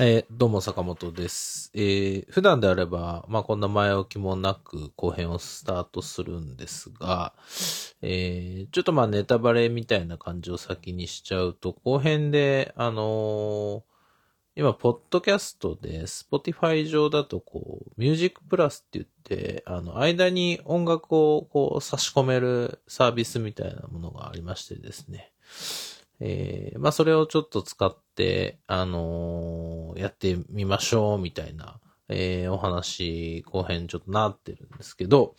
えーどうも坂本です。えー普段であれば、まあ、こんな前置きもなく後編をスタートするんですが、えーちょっとまあネタバレみたいな感じを先にしちゃうと、後編で、あのー今、ポッドキャストで、Spotify 上だと、こう、ミュージックプラスって言って、あの、間に音楽をこう差し込めるサービスみたいなものがありましてですね。えーまあそれをちょっと使って、あのーやってみましょうみたいな、えーお話、後編ちょっとなってるんですけど、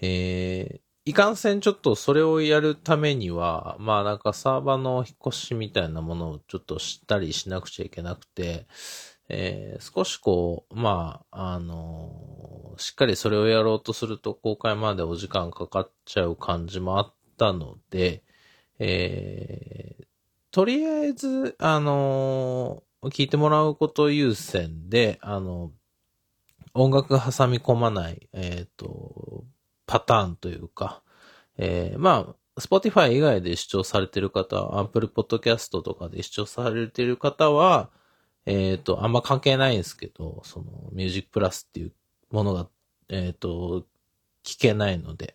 えーいかんせんちょっとそれをやるためには、まあなんかサーバーの引っ越しみたいなものをちょっとしたりしなくちゃいけなくて、えー少しこう、まあ、あのーしっかりそれをやろうとすると公開までお時間かかっちゃう感じもあったので、えーとりあえず、あのー聞いてもらうこと優先で、あの、音楽が挟み込まない、えっ、と、パターンというか、えーまあ、Spotify 以外で視聴されてる方、Apple Podcast とかで視聴されてる方は、えっ、と、あんま関係ないんですけど、その、ミュージックプラスっていうものが、えっ、と、聞けないので、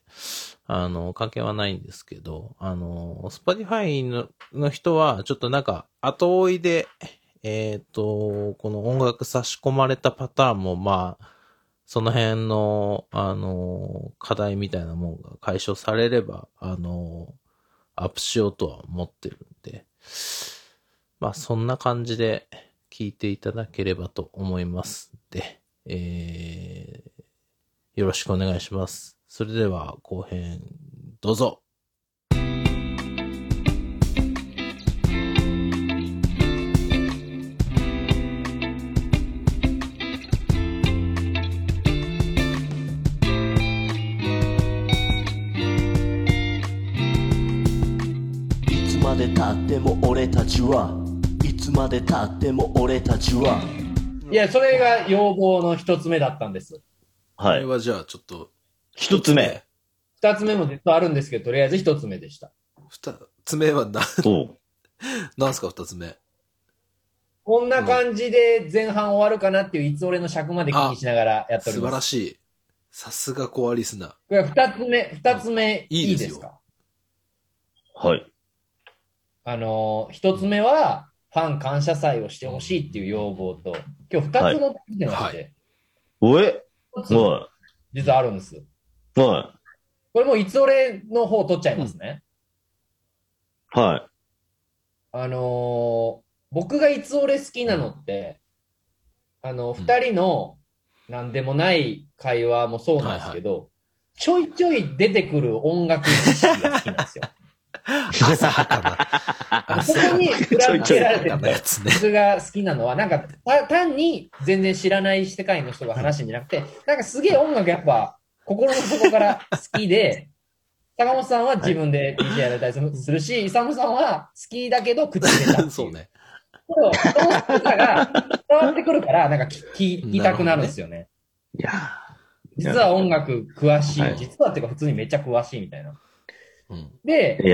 あの、関係はないんですけど、あの、Spotify のの人は、ちょっとなんか、後追いで、えっ、と、この音楽差し込まれたパターンも、まあ、その辺の、あの、課題みたいなものが解消されれば、あの、アップしようとは思ってるんで、まあ、そんな感じで聞いていただければと思います。で、えーよろしくお願いします。それでは後編どうぞ。いつまでたっても俺たちはいつまでたっても俺たちはいや、それが要望の一つ目だったんです。はい。はい。はじゃあちょっと、一つ目。二つ目も実はあるんですけど、とりあえず一つ目でした。二つ目はな、おう。なんすか二つ目。こんな感じで前半終わるかなっていういつ俺の尺まで気にしながらやっており素晴ます。らしい。さすがコアリスナー。これ二つ目、二つ目いいでよいいですすかはい。あのー、一つ目は、ファン感謝祭をしてほしいっていう要望と、今日二つの来てましはて、おえ？は実はあるんです。い。はこれもういつ俺の方取っちゃいますね。い。はい。あのー僕がいつ俺好きなのって、あの、ん二人のなんでもない会話もそうなんですけど、ちょいちょい出てくる音楽知識が好きなんですよ。浅はかな。そこにられて浅はかなやつね。僕が好きなのは、なんか、た単に全然知らない世界の人が話してんじゃなくて、なんかすげえ音楽やっぱ、心の底から好きで、坂本さんは自分で DJ やられたりするし、イサムさんは好きだけど口入れた。そうね。そう。その好きさが伝わってくるから、なんか聞きたくなるんですよね。いや実は音楽詳しい。はい実はっていうか普通にめっちゃ詳しいみたいな。うん。で、い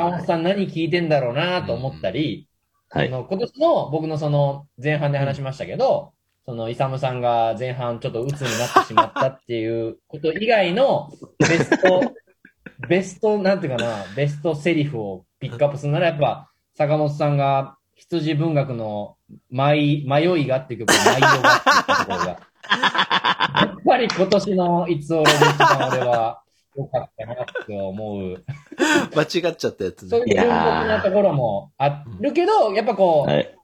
本さん何聞いてんだろうなと思ったり、はい。あの今年の僕のその前半で話しましたけど、そのイサムさんが前半ちょっと鬱になってしまったっていうこと以外の ベスト、ベスト、なんていうかな、ベストセリフをピックアップするならやっぱ坂本さんが羊文学の迷い迷いがっていう曲の内容がって言ったところが、やっぱり今年のいつ俺で一番俺は良かったなって思う。間違っちゃったやつね。そういう文学なところもあるけど、やっぱこう、はい。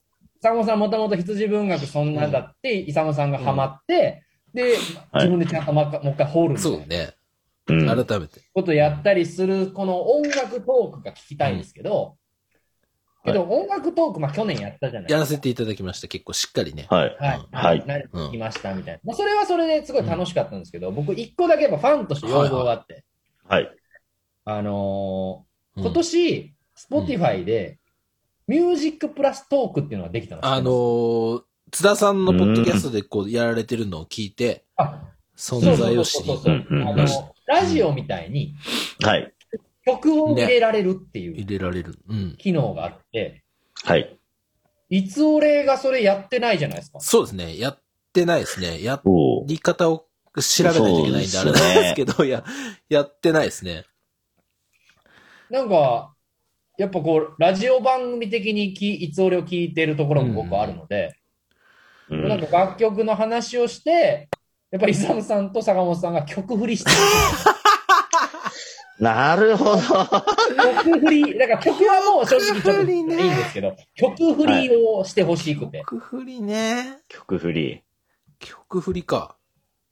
坂本さんもともと羊文学そんなだって、イサムさんがハマって、で、はい自分でちゃんともう一回もう一回掘るみたいうなそね。うん。改めて。ことやったりする、この音楽トークが聞きたいんですけど、けど音楽トーク、まあ去年やったじゃないですか。やらせていただきました。結構しっかりね。はい。はい。はい何聞きましたみたいな。まあそれはそれですごい楽しかったんですけど、僕一個だけやっぱファンとして要望があって、はい。あのーうん今年、Spotify で、ミュージックプラストークっていうのができたのあのー、津田さんのポッドキャストでこうやられてるのを聞いて、あ存在を知りラジオみたいにはい。曲を入れられるっていう入れられる。うん。機能があって、はい。いつ俺がそれやってないじゃないですか。そうですね。やってないですね。やり方を調べないといけないんで、あれなんですけど、や、やってないですね。なんか、やっぱこう、ラジオ番組的にきいつ俺を聞いてるところも僕あるので、うんなんか楽曲の話をして、やっぱりイサムさんと坂本さんが曲振りしてる。なるほど。曲振り、だから曲はもう正直ちょっといいんですけど、曲振りをしてほしくて。曲振りね。曲振り。曲振りか。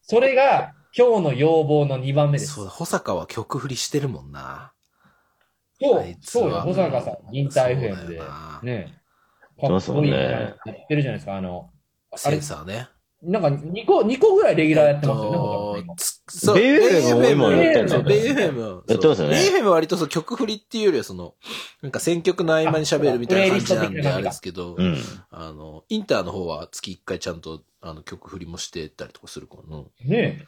それが今日の要望の2番目です。そうだ、保坂は曲振りしてるもんな。そうそうよ、は保坂さん、インター FM で。ね。かっこいいみたいなやってるじゃないですか、あの、センサーね。なんか2個、二個ぐらいレギュラーやってますよね、そうベイ FM もやってるそうベイ FM。やってますよねベイ FM は割とそう曲振りっていうよりはその、なんか選曲の合間に喋るみたいな感じなんであれですけどう、ん。あの、インターの方は月1回ちゃんとあの曲振りもしてたりとかするからな。ね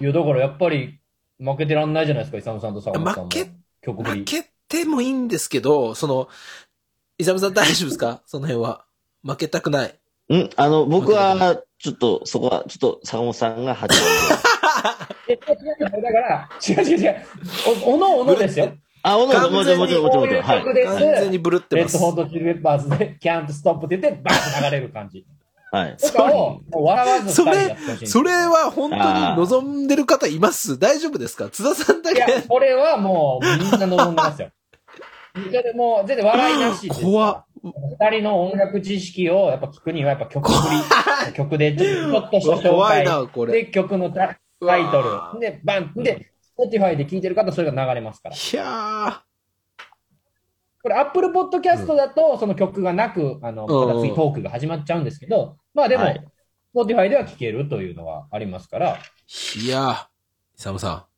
え。いや、だからやっぱり負けてらんないじゃないですか、イサムさんと坂本さんも。負け曲振り。負けてもいいんですけど、その、イサムさん大丈夫ですか？その辺は。負けたくない。うん、あの、僕は、ちょっと、そこは、ちょっと、坂本さんが8 え、だから、違う違う違う。お、おのおのですよ。あ、もちろん、もちろん、もちろん、もちろん、もちろん。はい。曲です完全にブルってレッます。ドホットチリペッパーズで、キャンプストップって言って、バーンと流れる感じ。はい。とかを、もう笑わず二人でやってほしいんですそれは本当に望んでる方います大丈夫ですか津田さんだけいや、これはもうみんな望んでますよ。それでもう、全然笑いなしです。怖っ。二人の音楽知識をやっぱ聞くにはやっぱ曲振り。曲でちょっとした紹介。で、曲のタタイトル。で、バン。で、Spotify で聴いてる方それが流れますから。いやこれ Apple Podcast だとその曲がなく、あの、うんまた次トークが始まっちゃうんですけど、まあでも、はい Spotify では聴けるというのはありますから、ー、いやー、イサムさじ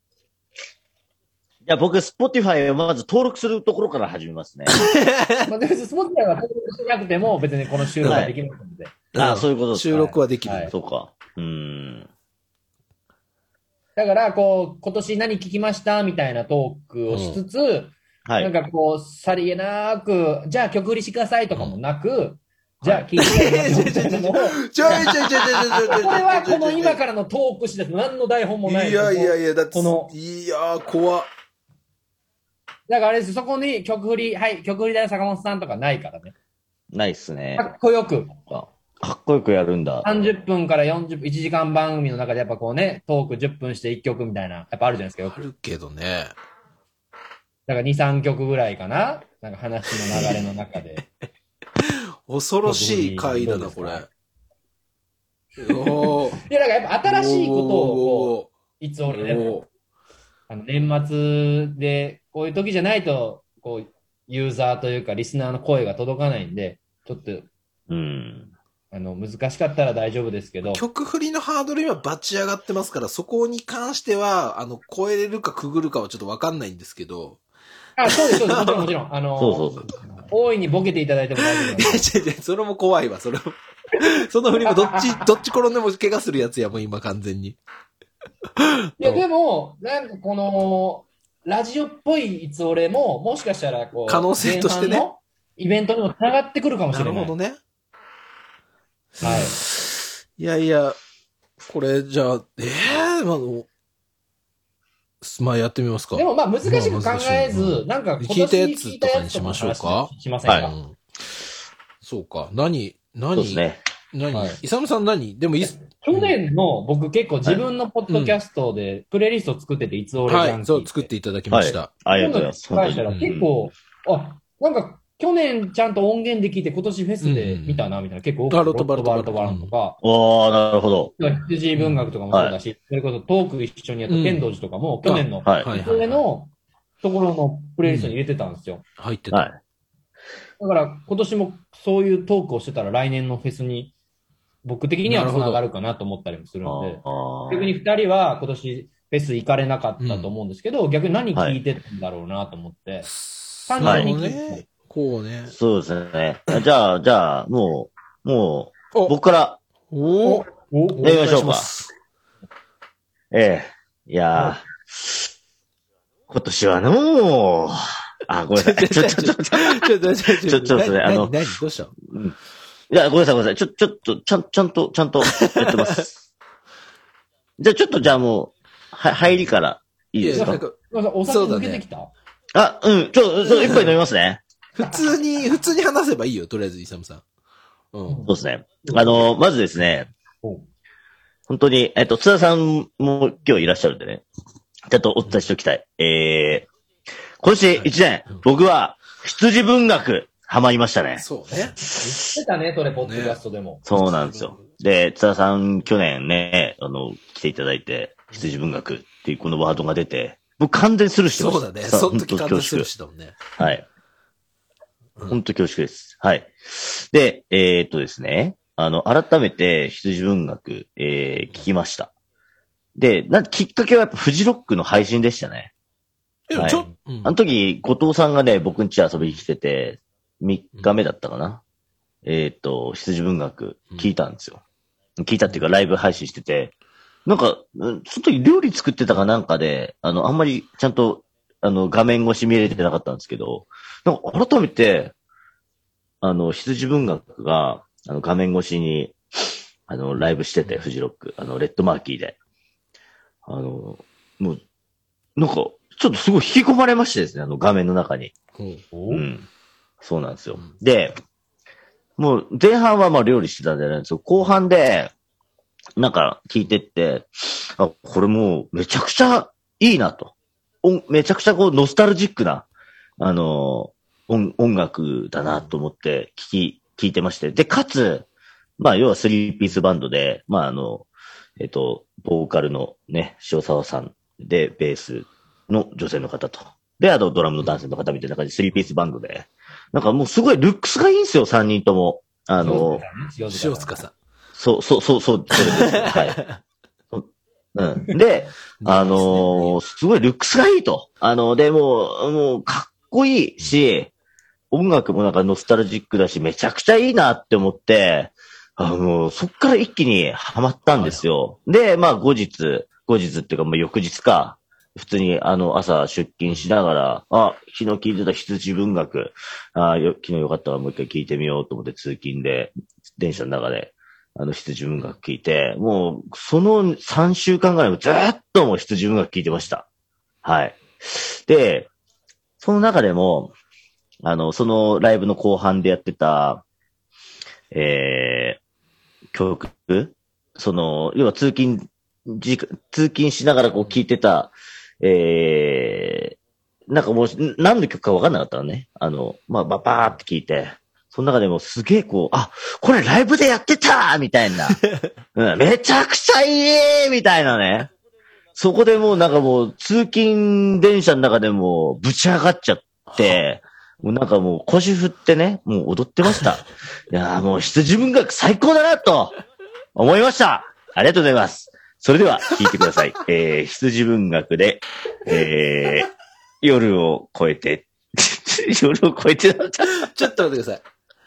ゃあ僕、Spotify をまず登録するところから始めますね。まあ、別に Spotify は登録しなくても別にこの収録はできますので。ん。あそういうことですか収録はできる。はいそうか。うーん。だから、こう、今年何聞きました？みたいなトークをしつつ、はい。なんかこう、さりげなく、じゃあ曲売りしてくださいとかもなく、じゃあ聞いてくださいちょいちょいちょいちょいちょいちょいちょい。れはこの今からのトークしです。何の台本もないいやいやいや、だって、このいやー、怖っ。だからあれです、そこに曲振り、はい、曲振りだよ坂本さんとかないからね。ないっすねか。っこよく、かっこよくやるんだ。30分から40分、1時間番組の中でやっぱこうね、トーク10分して1曲みたいな、やっぱあるじゃないですか。あるけどね。だから2、3曲ぐらいかななんか話の流れの中で。恐ろしい回だな、これ。おー。いや、だからやっぱ新しいことをこう、おいつ俺でもーあの年末で、こういう時じゃないと、こう、ユーザーというか、リスナーの声が届かないんで、ちょっと、うん。あの、難しかったら大丈夫ですけど、曲振りのハードル今バチ上がってますから、そこに関しては、あの、超えれるかくぐるかはちょっとわかんないんですけど。あ、そうです、そうです、もちろん、もちろん。あの、そうそうそう。大いにボケていただいても大丈夫で いや、違う違う、それも怖いわ、それも。その振りもどっち、どっち転んでも怪我するやつやもん、今完全に。いや、でも、なんかこの、ラジオっぽいいつ俺も、もしかしたら、こう、可能性としてねイベントにも繋がってくるかもしれない。なるほどね。はい。いやいや、これ、じゃあ、ええまあ、おまあ、やってみますか。でもまあ難しく考えず、まあなんか今聞いたやつとかにしましょうか話しませんか、うんそうか。何、何、そうですね。何、はいイサムさん何？でもいいっす、去年の僕結構自分のポッドキャストでプレイリスト作ってて、いつ俺じゃんはい、そう、作っていただきました。ありがとうございます。返したら結構、あ、なんか去年ちゃんと音源で聞いて今年フェスで見たなみたいな結構多くてバロットバロットバロットバロットとか、おー、なるほど。羊文学とかもそうだし、それこそトーク一緒にやったうん天童寺とかも去年のはい。はいそれのところのプレイリストに入れてたんですよ。入ってた。はい。だから今年もそういうトークをしてたら来年のフェスに僕的には繋がるかなと思ったりもするので、あ逆に二人は今年フェス行かれなかったと思うんですけど、逆に何聞いてたんだろうなと思って、単なる純に聞い。こうね。そうですね。じゃあ、じゃあ、もう、もう、お。僕から、お。お。おやりましょうお願いしかます。ええ、いやー、今年はのう、あ、ごめんなさい。ちょ、ちょ、ちょ、ちょ、ちょっと、ちょ、ちょ、ちょちょそれあの何、何どうしたのいや、ごめんなさい、ごめんなさい。ちょ、ちょっと、ちゃん、ちゃんと、ちゃんとやってます。じゃあ、ちょっと、じゃあもう、は、入りから、いいですか？いやなんかお酒抜けてきた、あ、うん、ちょ、ちょ、一杯飲みますね。普通に、普通に話せばいいよ、とりあえず、イサムさん。うん。そうですね。あの、まずですね、お本当に、えっと、津田さんも今日いらっしゃるんでね、ちょっとお伝えしておきたい。えー、今年一年、僕は羊文学、ハマりましたね。そうね。言ってたね、それ、ポッドキャストでも。そうなんですよ。で、津田さん、去年ね、あの、来ていただいて、羊文学っていうこのワードが出て、僕完全にスルーしてました。そうだね。さその時本当感動する恐しだもんね。縮はい。うん本当恐縮です。はい。で、えーっとですね、あの、改めて羊文学、えー、聞きました。で、なんきっかけはやっぱフジロックの配信でしたね。え、はいちょ、うんあの時、後藤さんがね、僕ん家遊びに来てて、3日目だったかな。えーっと、羊文学聞いたんですよ。聞いたっていうか、ライブ配信してて、なんか、うんその時料理作ってたかなんかで、あの、あんまりちゃんと、あの、画面越し見れてなかったんですけど、なんか改めて、あの、羊文学が、あの、画面越しに、あの、ライブしてて、フジロック、あの、レッドマーキーで。あの、もう、なんか、ちょっとすごい引き込まれましてですね、あの画面の中に。うんおうん。そうなんですようん。で、もう前半はまあ料理してたんじゃないんですよ。後半で、なんか聞いてって、あ、これもうめちゃくちゃいいなと。おめちゃくちゃこうノスタルジックな、あの音、音楽だなと思って聞き、聞いてまして。で、かつ、まあ要はスリーピースバンドで、まああの、えっと、ボーカルのね、塩沢さんで、ベースの女性の方と。で、あとドラムの男性の方みたいな感じで、スリーピースバンドで。なんかもうすごいルックスがいいんですよ、三人とも。あの、塩塩塚さん。そう、そう、そう、そう、それです。はい。うん。で、あのーすごいルックスがいいと。あの、でもう、もう、かっこいいし、音楽もなんかノスタルジックだし、めちゃくちゃいいなって思って、あの、そっから一気にハマったんですよ。で、まあ、後日、後日っていうか、まあ、翌日か、普通にあの、朝出勤しながら、あ、昨日聞いてた羊文学、あよ昨日よかったらもう一回聞いてみようと思って通勤で、電車の中で、あの、羊文学聞いて、もう、その3週間ぐらいもずっともう羊文学聞いてました。はい。で、その中でも、あの、そのライブの後半でやってた、えー、曲その、要は通勤、通勤しながらこう聞いてた、えー、なんかもう、ん何の曲か分かんなかったのね。あの、まあ、ばばーって聞いて、その中でもすげえこう、あ、これライブでやってたみたいな。うん、めちゃくちゃいいみたいなね。そこでもうなんかもう通勤電車の中でもうぶち上がっちゃって、もうなんかもう腰振ってね、もう踊ってました。いやーもう羊文学最高だなと思いました。ありがとうございます。それでは聞いてください。えー、羊文学で、えー、夜を超えて、夜を超えてだった。ちょっと待ってください。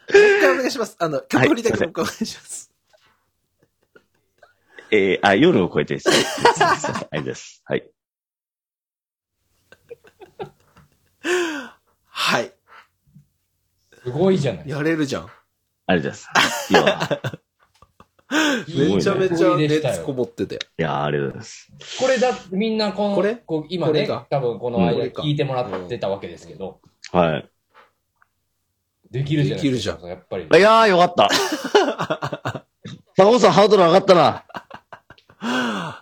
一回お願いします。あの、曲振りだけはいもう一回お願いします。えー、あ、夜を超えてです。ありがとうございます。はい。はい。すごいじゃない。やれるじゃん。ありがとうございます。めちゃめちゃ熱こもってたよ。いや、ありがとうございます。これだ、みんなこの、これ？こう今ねこれか、多分このうん間聞いてもらってたわけですけど、はい。できるじゃないできるじゃんやっぱり。いやー、よかった。坂本さん、ハードル上がったな。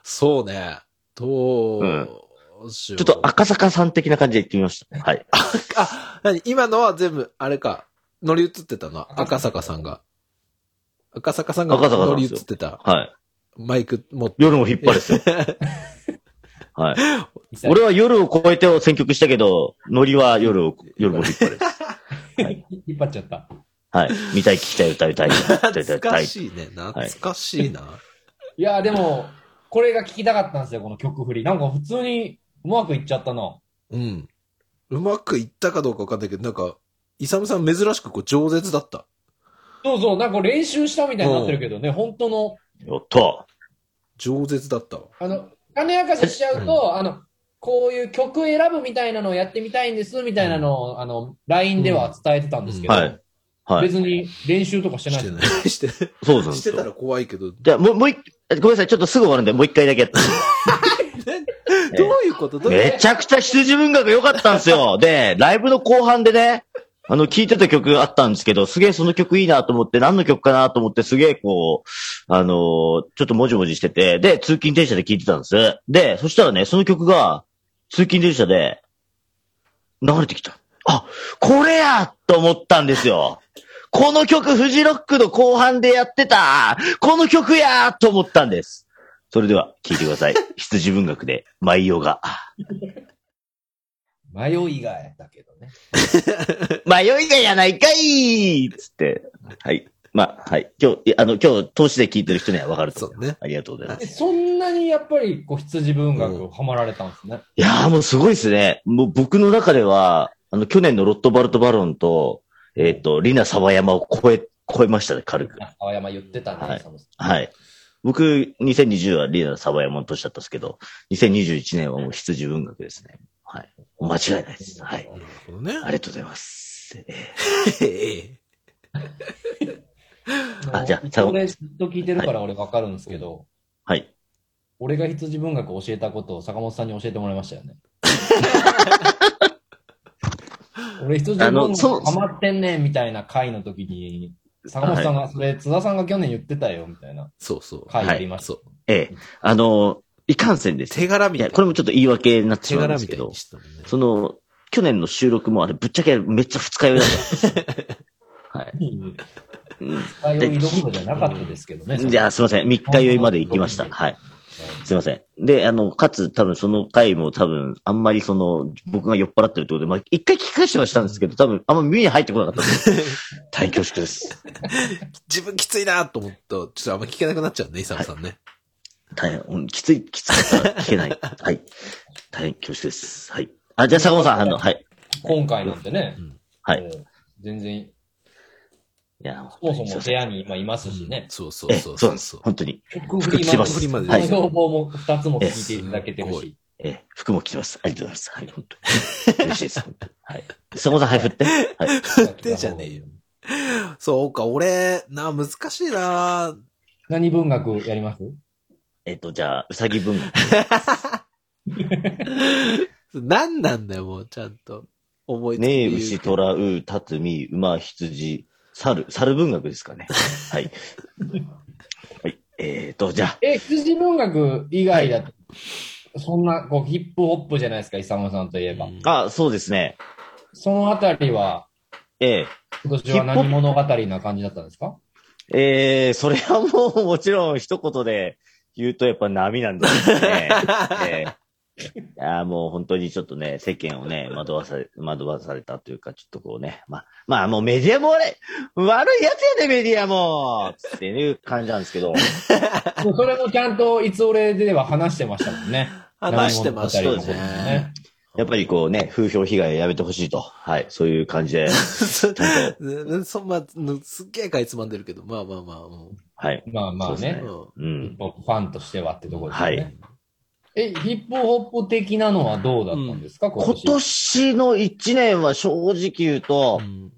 そうね。どうんうしよう。ちょっと赤坂さん的な感じで言ってみました。はい。あ、なに今のは全部、あれか。乗り移ってたの？赤坂さんが。赤坂さんが乗り移ってた。はい。マイク持って。夜も引っ張るよ。はい。俺は夜を超えてを選曲したけど、ノリは夜を、夜も引っ張る。はい。引っ張っちゃった。はい。見たい、聞きたい、歌いたい。懐か。しいね。懐かしいな。いや、でも、これが聞きたかったんですよ、この曲振り。なんか普通にうまくいっちゃったな。うん。うまくいったかどうかわかんないけど、なんか、イサムさん珍しくこう、饒舌だった。そうそう、なんか練習したみたいになってるけどね、本当の、やった。饒舌だったわ。あの、種明かししちゃうと、あの、こういう曲選ぶみたいなのをやってみたいんです、みたいなのを、あの、LINE では伝えてたんですけど、はい。はい。別に練習とかしてないしてです。ない。してそうなんですよ。してたら怖いけど。どじゃあ、もう、もう一、ごめんなさい、ちょっとすぐ終わるんで、もう一回だけやって。ういうこと？どういうめちゃくちゃ羊文学良かったんですよ。で、ライブの後半でね、あの、聴いてた曲があったんですけど、すげえその曲いいなと思って、何の曲かなと思って、すげえこう、あのーちょっともじもじしてて、で、通勤電車で聴いてたんです。で、そしたらね、その曲が、通勤電車で、流れてきた。あ、これやと思ったんですよ。この曲、フジロックの後半でやってたこの曲やと思ったんです。それでは、聴いてください。羊文学で、舞ヨガ。迷いがやったけどね。迷いがやないかいつって。はい。まあ、はい。今日、いあの、今日、投資で聞いてる人にはわかると思う。そうね。ありがとうございます。えそんなにやっぱり、こう、羊文学ハマられたんですね？いやーもうすごいですね。もう僕の中では、あの、去年のロットバルトバロンと、えっ、と、リナ・サバヤマを超え、超えましたね、軽く。あ青山言ってたね、はいはい。僕、2020はリナ・サバヤマの年だったんですけど、2021年はもう羊文学ですね。はい。間違いないです。はい。なるほどね。ありがとうございます。えええ あじゃあ俺ずっと聞いてるから俺わかるんですけど、ーはい。俺が羊文学を教えたことを坂本さんに教えてもらいましたよね。俺羊文学ハマってんねんみたいな回の時に、坂本さんが、それ津田さんが去年言ってたよみたいなそうそう。回やりました。そう。ええあの、いかんせんです。手柄みたいな。これもちょっと言い訳になってし手まうんですたいに、してたもんね。その、去年の収録もあれ、ぶっちゃけめっちゃ二日酔いだった。はい。うん使いを挑むのじゃなかったですけどね。じゃあ、すいません。三日酔いまで行きました。はい。すいません。で、あの、かつ、多分その回も多分、あんまりその、僕が酔っ払ってるってことで、まあ、一回聞き返してはしたんですけど、多分、あんま耳に入ってこなかったです。大恐縮です。自分きついなと思ったちょっとあんま聞けなくなっちゃうね、イサムさんね。大変、うんきつい、きつかったら聞けない。はい。大変恐縮です。はい。あ、じゃあ、坂本さん、あの、はい。今回なんてね、はい。もう全然、いや、そもそも部屋に今いますしね。そうそうえ、そうそうです。本当に。曲服着てます振りまではい要望も二つも聞いていただけてるすし。え、服も着てます。ありがとうございます。はい、本当に。嬉しいです。本当にはい。坂本さん、はい、振って。はい。振ってじゃねえよ。そうか、俺、な、難しいな何文学やります？えっと、じゃあ、うさぎ文学。何なんだよ、もう、ちゃんと。思いつきでねえ、牛、虎、う、たつみ、馬、羊、猿、猿文学ですかね。はい。はい。えっと、じゃあ、え、羊文学以外だと、そんな、こう、ヒップホップじゃないですか、イサムさんといえば。うんあ、そうですね。そのあたりは、ええ今年は何物語な感じだったんですか？ええそれはもう、もちろん、一言で言うと、やっぱ波なんですね。ええいやもう本当にちょっとね、世間をね、惑わされ、惑わされたというか、ちょっとこうね、まあ、まあもうメディアも悪い、悪いやつやで、メディアもっていう感じなんですけど、もうそれもちゃんと、いつ俺では話してましたもんね。話してました何物語のこともね。やっぱりこうね、風評被害をやめてほしいと。はい、そういう感じで、そちゃんと、うんそんま、すっげえかいつまんでるけど、まあまあまあ、もはい。まあまあねそうん。プホップファンとしてはってところですよね。はいえ、ヒップホップ的なのはどうだったんですか、今今年。年の一年は正直言うと、うん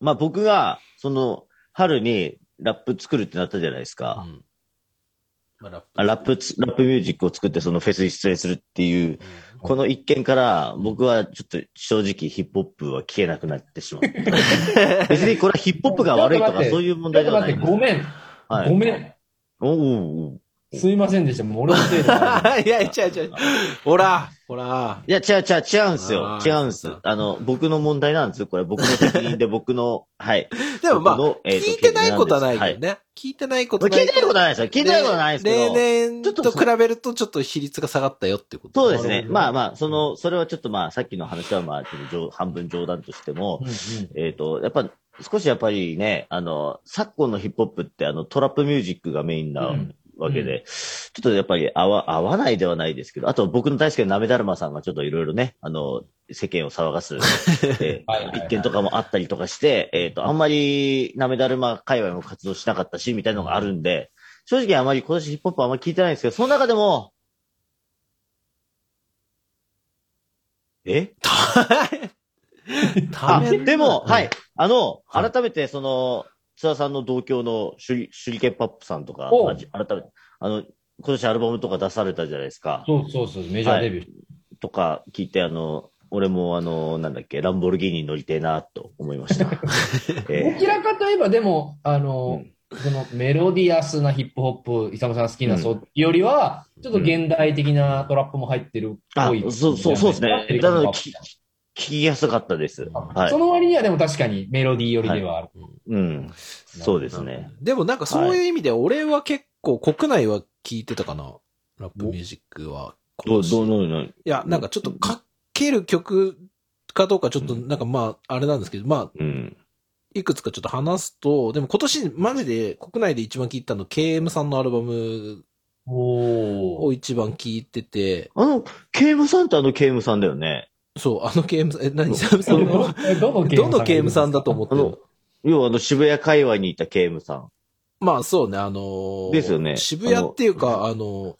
まあ僕が、その、春にラップ作るってなったじゃないですうか。んまあラップあラップつ、ラップミュージックを作ってそのフェスに出演するっていう、この一件から僕はちょっと正直ヒップホップは聞けなくなってしまった。別にこれはヒップホップが悪いとかそういう問題ではない。ごめん。はい。ごめん。おうおうすいませんでした。もう俺のせいでもある。いや、違う違う。ほら、ほら。いや、違う違う、違うんですよ違うんです。あの、僕の問題なんですよ。これ僕の責任で僕の、はい。でもまあ、聞いてないことはないけどはね。聞いてないこと聞いてないことはないですよ。聞いてないことはないですけど。例年ちょっとと比べるとちょっと比率が下がったよってこと。そうですね。まあまあ、その、それはちょっとまあ、さっきの話はまあ、ちょっと冗半分冗談としても、うんうんえっ、と、やっぱ、少しやっぱりね、あの、昨今のヒップホップってあの、トラップミュージックがメインなうんわけで、ちょっとやっぱり合わ、合わないではないですけど、あと僕の大好きななめだるまさんがちょっといろいろね、あの、世間を騒がす、え一件とかもあったりとかして、えっ、と、あんまりなめだるま界隈も活動しなかったし、みたいなのがあるんで、正直あまり今年ヒップホップあんまり聞いてないんですけど、その中でも、え？でも、うん。はい。あの、はい。改めて、その、津田さんの同郷のシュリシュリケンパップさんとか、あじ改めて、あの、今年アルバムとか出されたじゃないですか。そうそうそう、メジャーデビュー。とか聞いて、あの、俺もあの、なんだっけ、ランボルギーニに乗りてえな、と思いました。えどちらかといえば、でも、あの、うんそのメロディアスなヒップホップ、イサムさん好きなうんそよりは、ちょっと現代的なトラップも入ってるっあぽい。、そう、そう、そうですね。きやすかったです。はいそ。の割にはでも確かにメロディー寄りではある。うん。そうですね。でもなんかそういう意味で俺は結構国内は聞いてたかな。ラップミュージックは。どう、どどう、どう？や、なんかちょっとかける曲かどうかちょっとなんかまあ、あれなんですけど、まあ、うん。いくつかちょっと話すと、でも今年マジで国内で一番聴いたの KM さんのアルバムおを一番聴いてて、あの、ケームさんってあのケームさんだよね。そう、あの KM さん、え、何？サムさんの、どの KM さんだと思ってるあの要はあの、渋谷界隈にいたケームさん。まあそうね、あのーですよね。渋谷っていうか、あの、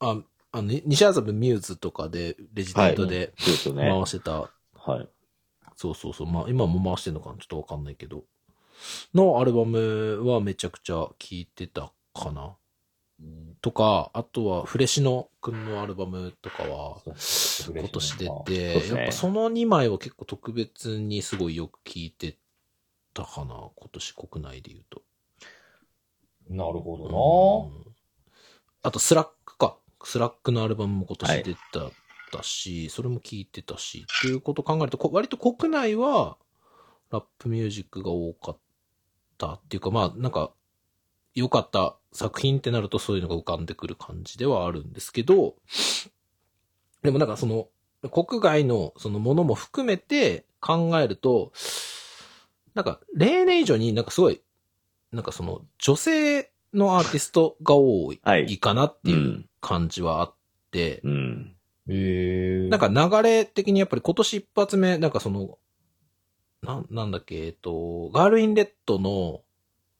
あ、あの、西麻布ミューズとかで、レジデントでそうですよね。回してた、はい。そうそうそう、まあ今も回してんのかな？ちょっとわかんないけど、のアルバムはめちゃくちゃ聴いてたかな。とか、あとは、フレシノ君のアルバムとかは、今年出て、ね。やっぱその2枚は結構特別にすごいよく聴いてたかな、今年国内で言うと。なるほどうん。あと、スラックか。スラックのアルバムも今年出た、だし、それも聴いてたし、っていうことを考えると、こ割と国内は、ラップミュージックが多かったっていうか、まあ、なんか、良かった作品ってなるとそういうのが浮かんでくる感じではあるんですけど、でもなんかその、国外のそのものも含めて考えると、なんか例年以上になんかすごい、なんかその女性のアーティストが多はいいかなっていううん感じはあって、うん。な。んか流れ的にやっぱり今年一発目、なんかその、なん、なんだっけ、えっと、ガールインレッドの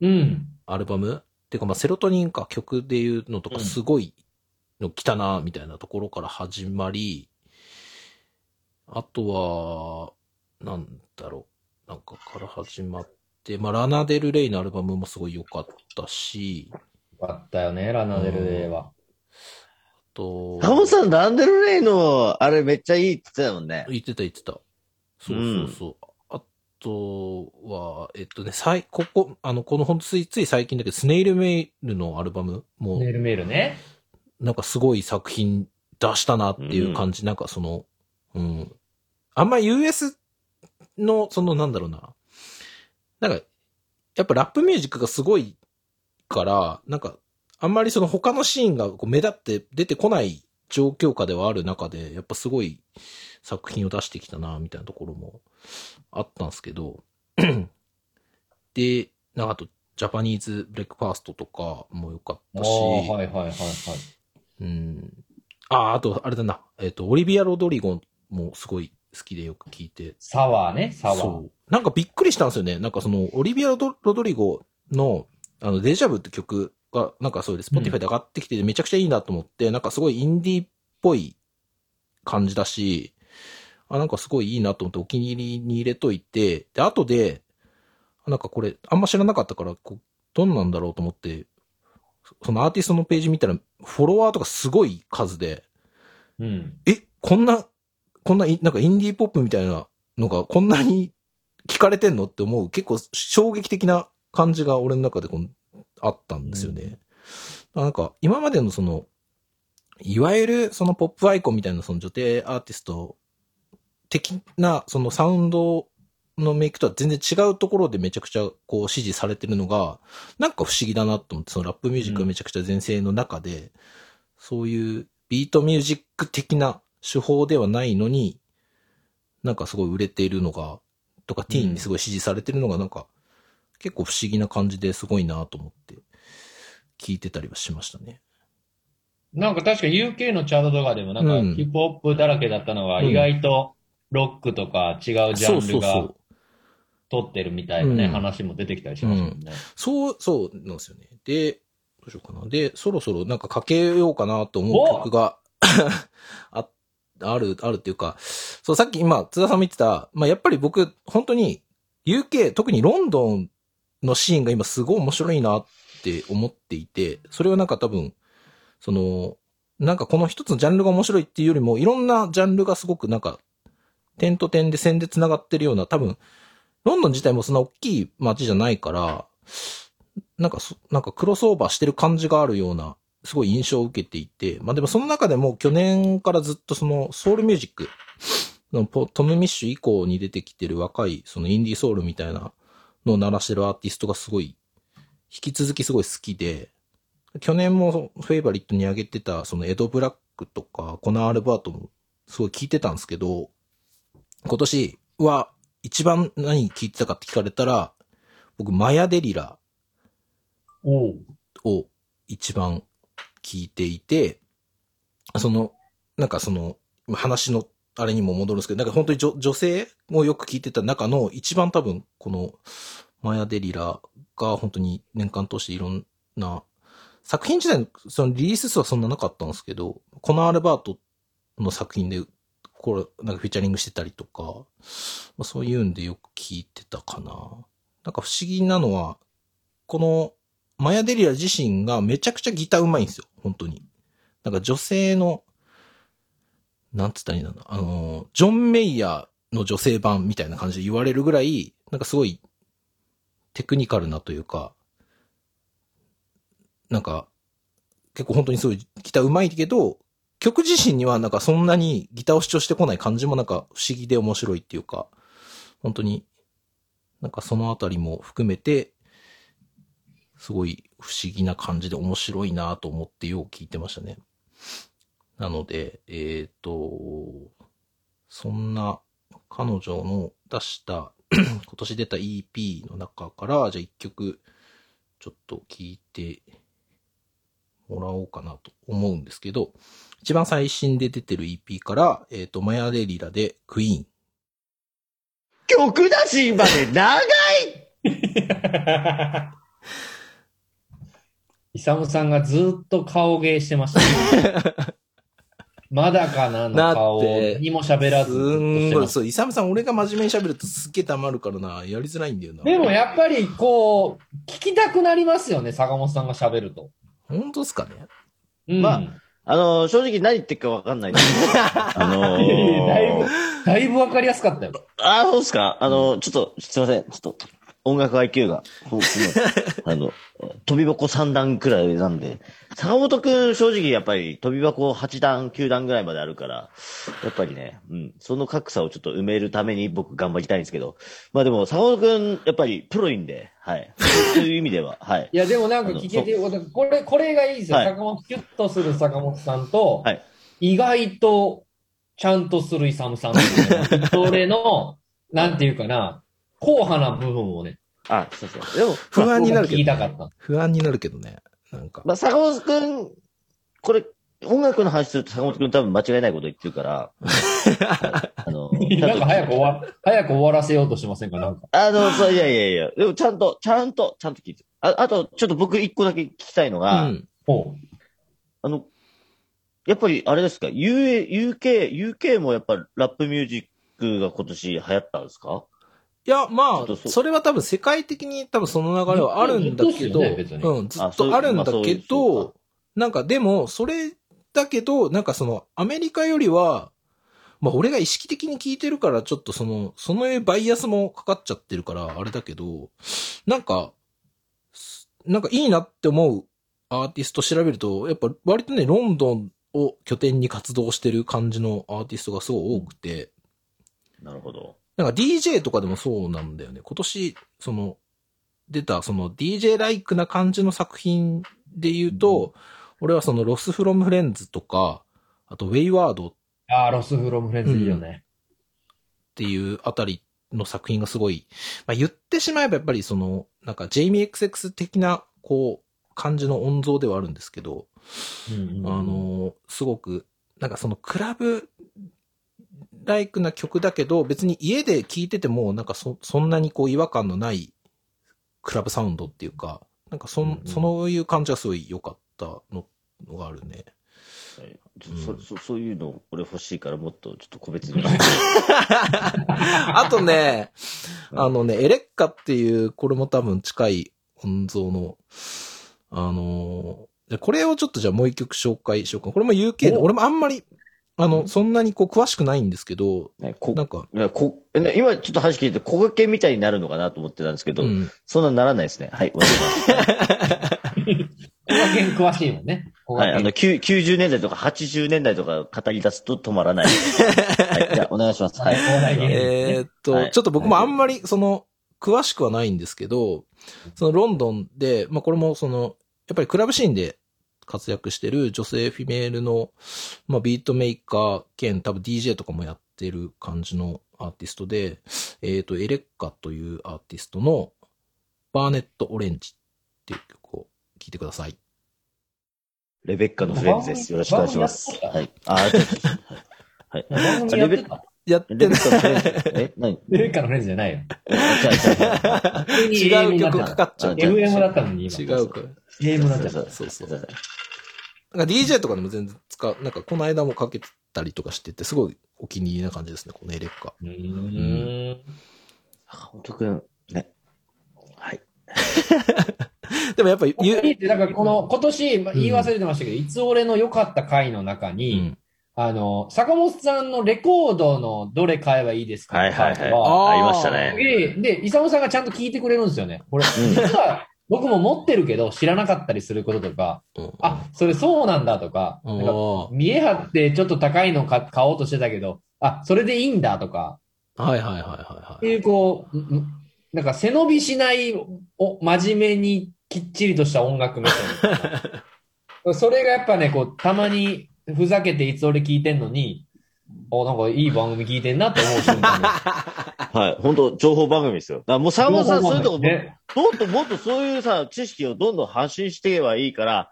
うん。アルバムっていうかまあセロトニンか曲でいうのとかうんすごいの来たな、みたいなところから始まり、あとは、なんだろう、なんかから始まって、まあラナデルレイのアルバムもすごい良かったし、よかったよね、ラナデルレイは。あと、タモさん、ランデルレイの、あれめっちゃいいって言ってたもんね。言ってた言ってた。そうそうそう。あとは、えっとね、さい、ここ、あの、このほんとついつい最近だけど、スネイルメイルのアルバムも、メールメールね。なんかすごい作品出したなっていう感じ、なんかその、うん。あんま US の、そのなんだろうな。なんか、やっぱラップミュージックがすごいから、なんか、あんまりその他のシーンがこう目立って出てこない状況下ではある中で、やっぱすごい作品を出してきたな、みたいなところもあったんですけど、で、なんかあと、Japanese Breakfast とかも良かったし、はいはいはいはい。うん。あ、あと、あれだな。えっ、と、オリビア・ロドリゴもすごい好きでよく聞いて。 SOUR ね、 SOUR。そう。なんかびっくりしたんですよね。なんかその、オリビア・ロドリゴの、あの、 deja vu って曲が、なんかそうで、 Spotify で上がってきてて、めちゃくちゃいいなと思って、なんかすごいインディーっぽい感じだし、あ、なんかすごいいいなと思ってお気に入りに入れといて、で、後で、なんかこれ、あんま知らなかったから、こうどんなんだろうと思って、そのアーティストのページ見たら、フォロワーとかすごい数で、うん。え、こんな、こんな、いなんかインディーポップみたいなのがこんなに聞かれてんのって思う、結構衝撃的な感じが俺の中でこのあったんですよね。なんか、今までのその、いわゆるそのポップアイコンみたいなその女帝アーティスト的なそのサウンドのメイクとは全然違うところでめちゃくちゃこう支持されてるのが、なんか不思議だなと思って、そのラップミュージックがめちゃくちゃ全盛の中で、そういうビートミュージック的な手法ではないのに、なんかすごい売れているのが、とかティーンにすごい支持されてるのがなんか、結構不思議な感じですごいなと思って、聞いてたりはしましたね。なんか確か UK のチャートとかでもなんかうんヒップホップだらけだったのがうん意外とロックとか違うジャンルがそうそうそう。取ってるみたいなね、うん話も出てきたりしますもんね。そう、そうなんですよね。で、どうしようかな。で、そろそろなんかかけようかなと思う曲が あ、ある、あるっていうか、そう、さっき今、津田さんも言ってた、まあ、やっぱり僕、本当に、UK、特にロンドンのシーンが今すごい面白いなって思っていて、それはなんか多分、その、なんかこの一つのジャンルが面白いっていうよりも、いろんなジャンルがすごくなんか、点と点で線で繋がってるような、多分、ロンドン自体もそんな大きい街じゃないから、なんかそ、なんかクロスオーバーしてる感じがあるような、すごい印象を受けていて、まあでもその中でも去年からずっとそのソウルミュージックトム・ミッシュ以降に出てきてる若いそのインディーソウルみたいなのを鳴らしてるアーティストがすごい、引き続きすごい好きで、去年もフェイバリットに上げてたそのエド・ブラックとかコナー・アルバートもすごい聞いてたんですけど、今年は一番何聞いてたかって聞かれたら、僕マヤ・デリラ。を一番聞いていて、その、なんかその、話のあれにも戻るんですけど、なんか本当に女性をよく聞いてた中の一番多分このマヤ・デリラが本当に年間通していろんな作品自体のそのリリース数はそんななかったんですけど、コナ・アルバートの作品でこれなんかフィーチャリングしてたりとか、まあ、そういうんでよく聞いてたかな。なんか不思議なのは、このマヤ・デリラ自身がめちゃくちゃギターうまいんですよ、本当に。なんか女性の、なんつったらいいんだろうな、あの、ジョン・メイヤーの女性版みたいな感じで言われるぐらい、なんかすごいテクニカルなというか、なんか、結構本当にすごいギターうまいけど、曲自身にはなんかそんなにギターを主張してこない感じもなんか不思議で面白いっていうか、本当に、なんかそのあたりも含めて、すごい不思議な感じで面白いなと思ってよう聞いてましたね。なので、えっ、と、そんな彼女の出した 今年出た EP の中から、じゃあ一曲ちょっと聞いてもらおうかなと思うんですけど、一番最新で出てる EP から、えっ、と、マヤデリラでクイーン。曲出しまで長い イサムさんがずっと顔芸してました、ね。まだかなの顔をだって何も喋らずすずっとしん。そう、イサムさん俺が真面目に喋るとすっげえ溜まるからな、やりづらいんだよな。でもやっぱりこう、聞きたくなりますよね、坂本さんが喋ると。本当っすかね？うん、まあの、正直何言ってるかわかんないんですけど、あのいやいやだいぶー、、だいぶわかりやすかったよ。あ、そうですか？あの、ちょっと、すいません。ちょっと、音楽 IQ が、あの、飛び箱3段くらい上なんで、坂本くん正直やっぱり飛び箱8段、9段ぐらいまであるから、やっぱりね、うん、その格差をちょっと埋めるために僕頑張りたいんですけど、まあでも坂本くん、やっぱりプロいんで、はい。そういう意味では、はい。いや、でもなんか聞けて、これ、これがいいですよ。はい坂本、キュッとする坂本さんと、はい意外と、ちゃんとするイサムさん。それの、なんていうかな、硬派な部分をね、あ、そうそう。でも、不安になるけど、聞きたかった。不安になるけどね。なんか。まあ、坂本くん、これ、音楽の話すると坂本くん多分間違いないこと言ってるから、は いあの、なんか早く終わ、早く終わらせようとしてませんか？なんか。あの、そう、いやいやいや、でもちゃんと、ちゃんと、ちゃんと聞いてる。あ、あと、ちょっと僕一個だけ聞きたいのうが、ん。ほあの、やっぱりあれですか、UA、UK、UK もやっぱラップミュージックが今年流行ったんですか？いや、まあそそれは多分世界的に多分その流れはあるんだけど、ねうん、ずっとあるんだけど、なんかでも、それだけど、なんかその、アメリカよりは、まあ俺が意識的に聞いてるから、ちょっとその、そのバイアスもかかっちゃってるから、あれだけど、なんか、すなんかいいなって思うアーティスト調べると、やっぱ割とね、ロンドンを拠点に活動してる感じのアーティストがすごい多くて、なるほど。なんか DJ とかでもそうなんだよね。今年、その、出た、その DJ ライクな感じの作品で言うと、俺はそのロスフロムフレンズとか、あとウェイワードっう。ああ、ロスフロムフレンズいいよね。ていうあたりの作品がすごい、まあ、言ってしまえばやっぱりその、なんかジェイミー XX 的な、こう、感じの音像ではあるんですけど、うんうんあの、すごく、なんかそのクラブライクな曲だけど、別に家で聴いてても、なんかそ、そんなにこう違和感のないクラブサウンドっていうか、なんかそん、うんうんそういう感じがすごい良かったののがあるね。ちょそそそういうの俺欲しいからもっとちょっと個別に。あとね、あのね、エレッカっていう、これも多分近い音像の、あのーでこれをちょっとじゃあもう一曲紹介しようか。これも UK で、お俺もあんまり、あの、そんなにこう詳しくないんですけど、ねこなんか、いやこ今ちょっと話聞いて、小掛けみたいになるのかなと思ってたんですけど、うん。そんなならないですね。はい、お願いします。小賀健詳しいもんね。はい、あ健の、きゅう90年代とか80年代とか語り出すと止まらない。はい、じゃあお願いします。はい。えーっと、はいちょっと僕もあんまり、その、詳しくはないんですけど、そのロンドンで、まあこれもその、やっぱりクラブシーンで活躍してる女性フィメールの、まあビートメーカー兼多分 DJ とかもやってる感じのアーティストで、えーっと、エレッカというアーティストのバーネット・オレンジっていう曲を聴いてください。レベッカのフレンズです。よろしくお願いします。はい。あ、はい。番組やってた？やってレベなッカのフレンズ。え？何？レベッカのフレンズじゃないよ。い。違う曲かかっちゃう。FM だったのに今。違うか。AM だったそうの。そうそう。なんか DJ とかでも全然使う、なんかこの間もかけたりとかしてて、すごいお気に入りな感じですね、このエレッカ。うーん。本当くん、ね。はい。でもやっぱり、ゆいいって、だからこの、今年、まあ言い忘れてましたけど、いつ俺の良かった回の中うに、ん。あの、坂本さんのレコードのどれ買えばいいですかはいはいはい。ありましたね。で、で、イサムさんがちゃんと聞いてくれるんですよね。これ、うん実は僕も持ってるけど知らなかったりすることとか、うんあ、それそうなんだとか、うんなんか見え張ってちょっと高いの買買おうとしてたけど、あ、それでいいんだとか、はいはいはいはいはい。っていうこう、なんか背伸びしない、お、真面目にきっちりとした音楽目線。それがやっぱね、こう、たまにふざけていつ俺聞いてんのに、お、なんかいい番組聞いてんなって思う瞬間です。はい。本当情報番組ですよ。だからもう坂本さん、そういうとこ、ね。どんどんもっとそういうさ、知識をどんどん発信していけばいいから、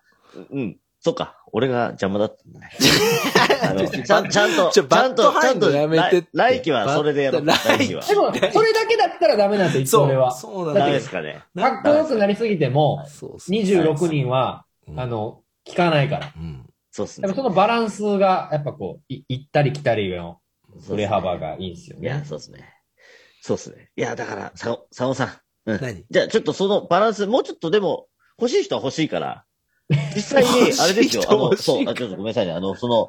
うん、そっか。俺が邪魔だったんだね。あのちゃんちゃんと、ちゃんと、ちゃんと、やめて来来期はそれでやろう。来期は。でも、それだけだったらダメなんですよ、いつそう、俺は。そうなん。ですかね。かっこよくなりすぎても、そうそう。26人は、うんあ、の、聞かないから。うん。そうっすねやっぱ。そのバランスが、やっぱこう、い行ったり来たりの振れ幅がいいんですよいや、ね。そうですね。そうですね。いや、だから、さ、佐野さん。うん。何？じゃあ、ちょっとそのバランス、もうちょっとでも、欲しい人は欲しいから、実際に、あれですよ、あの、そう、あ、ちょっとごめんなさいね。あの、その、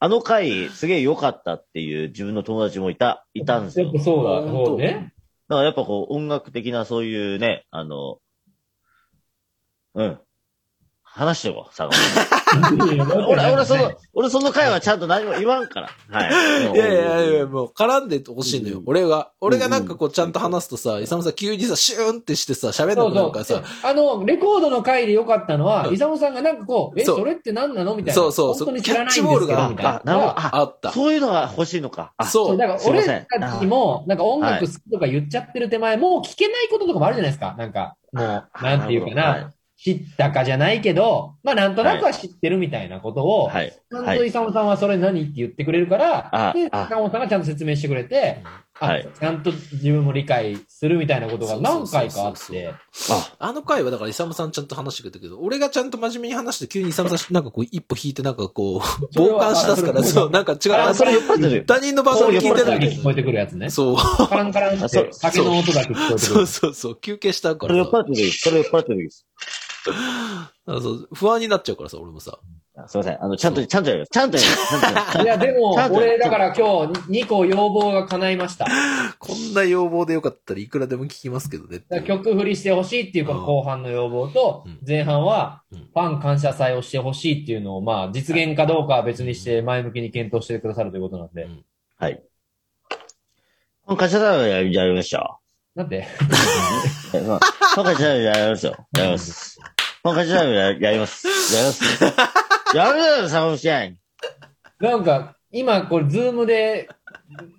あの回、すげえ良かったっていう自分の友達もいた、いたんですよ。やっぱそうだ、そうね。だからやっぱこう、音楽的なそういうね、あの、うん。話しておこう、佐野さん。俺、俺その、俺その回はちゃんと何も言わんから。はい。いやいやいや、もう絡んでほしいのよ。う。ん。俺が、俺がなんかこうちゃんと話すとさ、イサムさん急にさ、シューンってしてさ、喋んなくなるからさ、あの、レコードの回で良かったのは、うん。イサムさんがなんかこう、え、それって何なの？みたいな。そうそう。そう。本当に知らないんですけど、キャッチボールがみたいな。あ、った。そう。いうのが欲しいのか。あ、そう。だから俺たちも、なんか音楽好きとか言っちゃってる手前、もう聞けないこととかもあるじゃないですか。なんか、もう、なんていうかはい。な、知ったかじゃないけど、まあなんとなくは知ってるみたいなことを、はい。ちゃんはい。とイサムさんはそれ何って言ってくれるから、で、ああ坂本さんがちゃんと説明してくれて、あはいちゃんと自分も理解するみたいなことが何回かあって、あ、あの回はだからイサムさんちゃんと話してくれたけど、俺がちゃんと真面目に話して急にイサムさんなんかこう一歩引いてなんかこう、傍観しだすから、あそう、なんか違う。ああ、それ酔っ払ってる。他人の番組聞いて音だるけ聞こえてくるやつね。そう。カランカランってあそう酒の音だけ聞こえてくそうる。そうそう。休憩したかそれ酔っ払ってる。それ酔っ払ってる そう不安になっちゃうからさ、俺もさ。あすいません。あの、ちゃんと、ちゃんとやります。ちゃんとやります。ちゃんとやりますいや、でも俺、だから今日、2個要望が叶いました。こんな要望でよかったらいくらでも聞きますけどね曲振りしてほしいっていうこの後半の要望とうん、前半はうん、ファン感謝祭をしてほしいっていうのを、まあ、実現かどうかは別にして前向きに検討してくださるということなんで。はい。この会社だらやりやりました。なんで？え まあこの会社だらやりますよ。やります。この会社だらややります。やります。やめろよ、坂本ちゃん。なんか、今、これ、ズームで、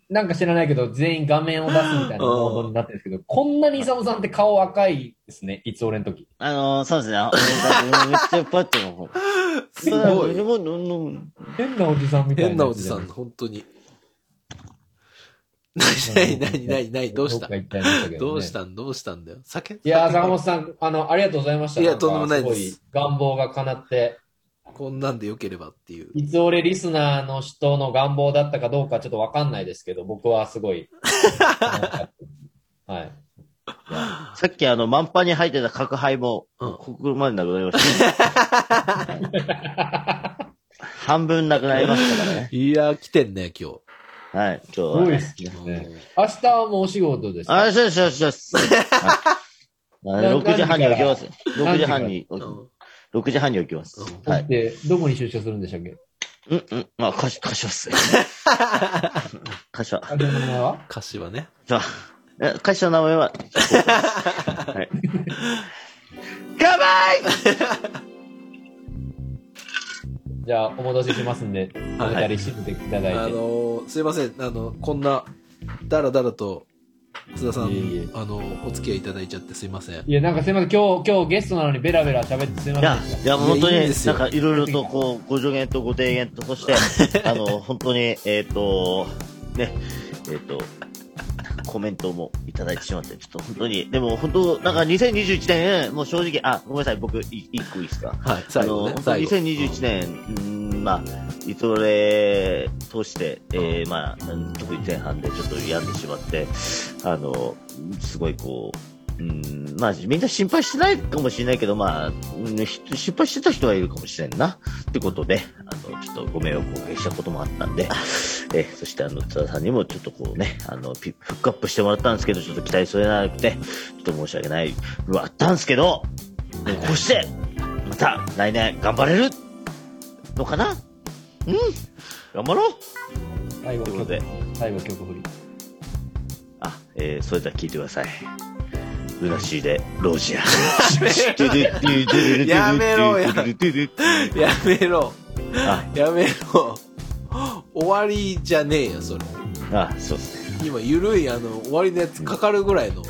なんか知らないけど、全員画面を出すみたいなモードになってるんですけど、こんなにイサムさんって顔赤いですね、いつ俺の時。あのー、そうですね。あめっちゃパッとの。すごい。もうもう変なおじさんみたいな。変なおじさん、。本当に。なになになになにどうした？ね。どうしたん？どうしたんだよ？酒？いやー、坂本さん、あの、ありがとうございました。いやとんでもないですすごい願望が叶って、こんなんで良ければっていう。いつ俺リスナーの人の願望だったかどうかちょっとわかんないですけど、僕はすごい。はい。さっきあの、満杯に入ってた角杯も、うんここまでなくなりました。半分なくなりましたからね。いや、来てんね、今日。はい、今日は、すごいね。ですね。明日はもうお仕事ですか？あ、そうです、そうです、そうです。はいあ6時半に起きます。6時半に、うん6時半に起きます。うんはい。で、どこに出社するんでしたっけ？うん、うん。まあ、貸し、貸します。貸しは。あれの名前は？歌詞はね。じゃあ、え会社の名前は、はい。かばいじゃあ、お戻ししますんで、おはい二人閉めていただいて。あのーすいません。あの、こんな、だらだらと、津田さん、いえいえあの、お付き合いいただいちゃってすいません。いや、なんかすいません、今日、今日ゲストなのにベラベラ喋ってすいまいやせんでし、いや、本当に、いやいいんですよなんかいろいろとこう、ご助言とご提言と、そして、あの、本当に、えっ、と、ね、えっ、と、コメントもいただいてしまって、ちょっと本当に、でも本当、なんか2021年、もう正直、あ、ごめんなさい、僕、い一個いいですか？はい、最後ねあの、。本当最後。2021年、うーん、まあ、いつれ通して、えー、まあ、うん特に前半でちょっと病んでしまって、あの、すごいこう、うん、まあ、みんな心配してないかもしれないけど、まあ、うんひ心配してた人はいるかもしれんな。ってことで、あの、ちょっとご迷惑をおかけしたこともあったんで、え、そしてあの、津田さんにもちょっとこうね、あの、ピフックアップしてもらったんですけど、ちょっと期待それなくて、ちょっと申し訳ないあったんですけど、でもこうして、また来年頑張れる？のかな？うん？頑張ろう？最後曲ということで、、最後曲振り。あ、えー、それでは聞いてください。ルナシーで、ロジャー。やめろや やめろ。あ、やめろ。終わりじゃねえよ、それ。あそうっすね。今、緩い、あの、終わりのやつかかるぐらいの、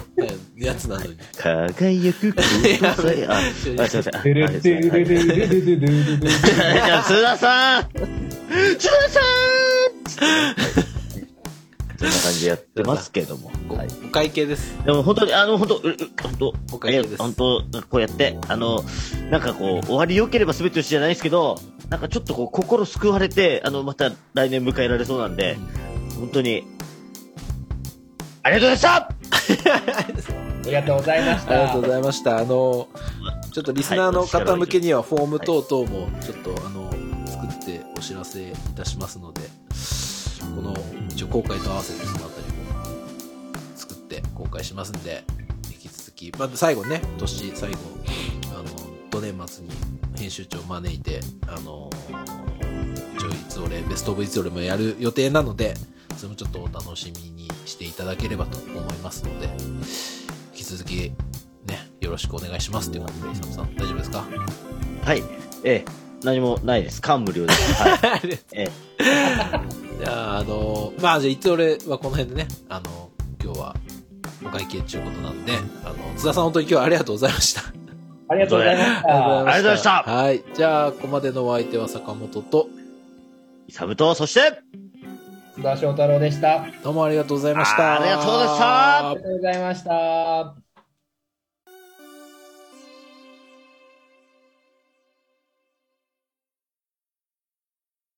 やつなのに。輝くこくさ え、あ、すいません。あ、れですね。はい、津田さん津田さんそんな感じでやってますけども。おはい。お会計です。でも本当に、あの、本当、本当、お会計ですえ本当、こうやって、あの、なんかこう、終わり良ければ全てよしじゃないですけど、なんかちょっとこう、心救われて、あの、また来年迎えられそうなんで、本当に、ありがとうございました ありがとうございました。ありがとうございました。あの、ちょっとリスナーの方向けにはフォーム等々もちょっと、あの、作ってお知らせいたしますので、この、一応公開と合わせてそのあたりも作って公開しますんで、引き続き、まず最後ね、年最後、あの、土年末に編集長を招いて、あの、一応いつ俺、ベストオブいつ俺もやる予定なので、それもちょっとお楽しみにしていただければと思いますので、引き続き、ね、よろしくお願いしますっていう感じで、イサムさん、大丈夫ですか？はい。ええ、何もないです。感無量です。はい。ええ、じゃあ、あの、まあ、じゃあ、いつ俺はこの辺でね、あの、今日はお会計っていうことなんで、あの、津田さん本当に今日はありがとうございました。ありがとうございました。ありがとうございましたはい。じゃあ、ここまでのお相手は坂本と、イサムと、そして、津田翔太郎でした。あどうもありがとうございました。ありがとうございましたりがとうございました。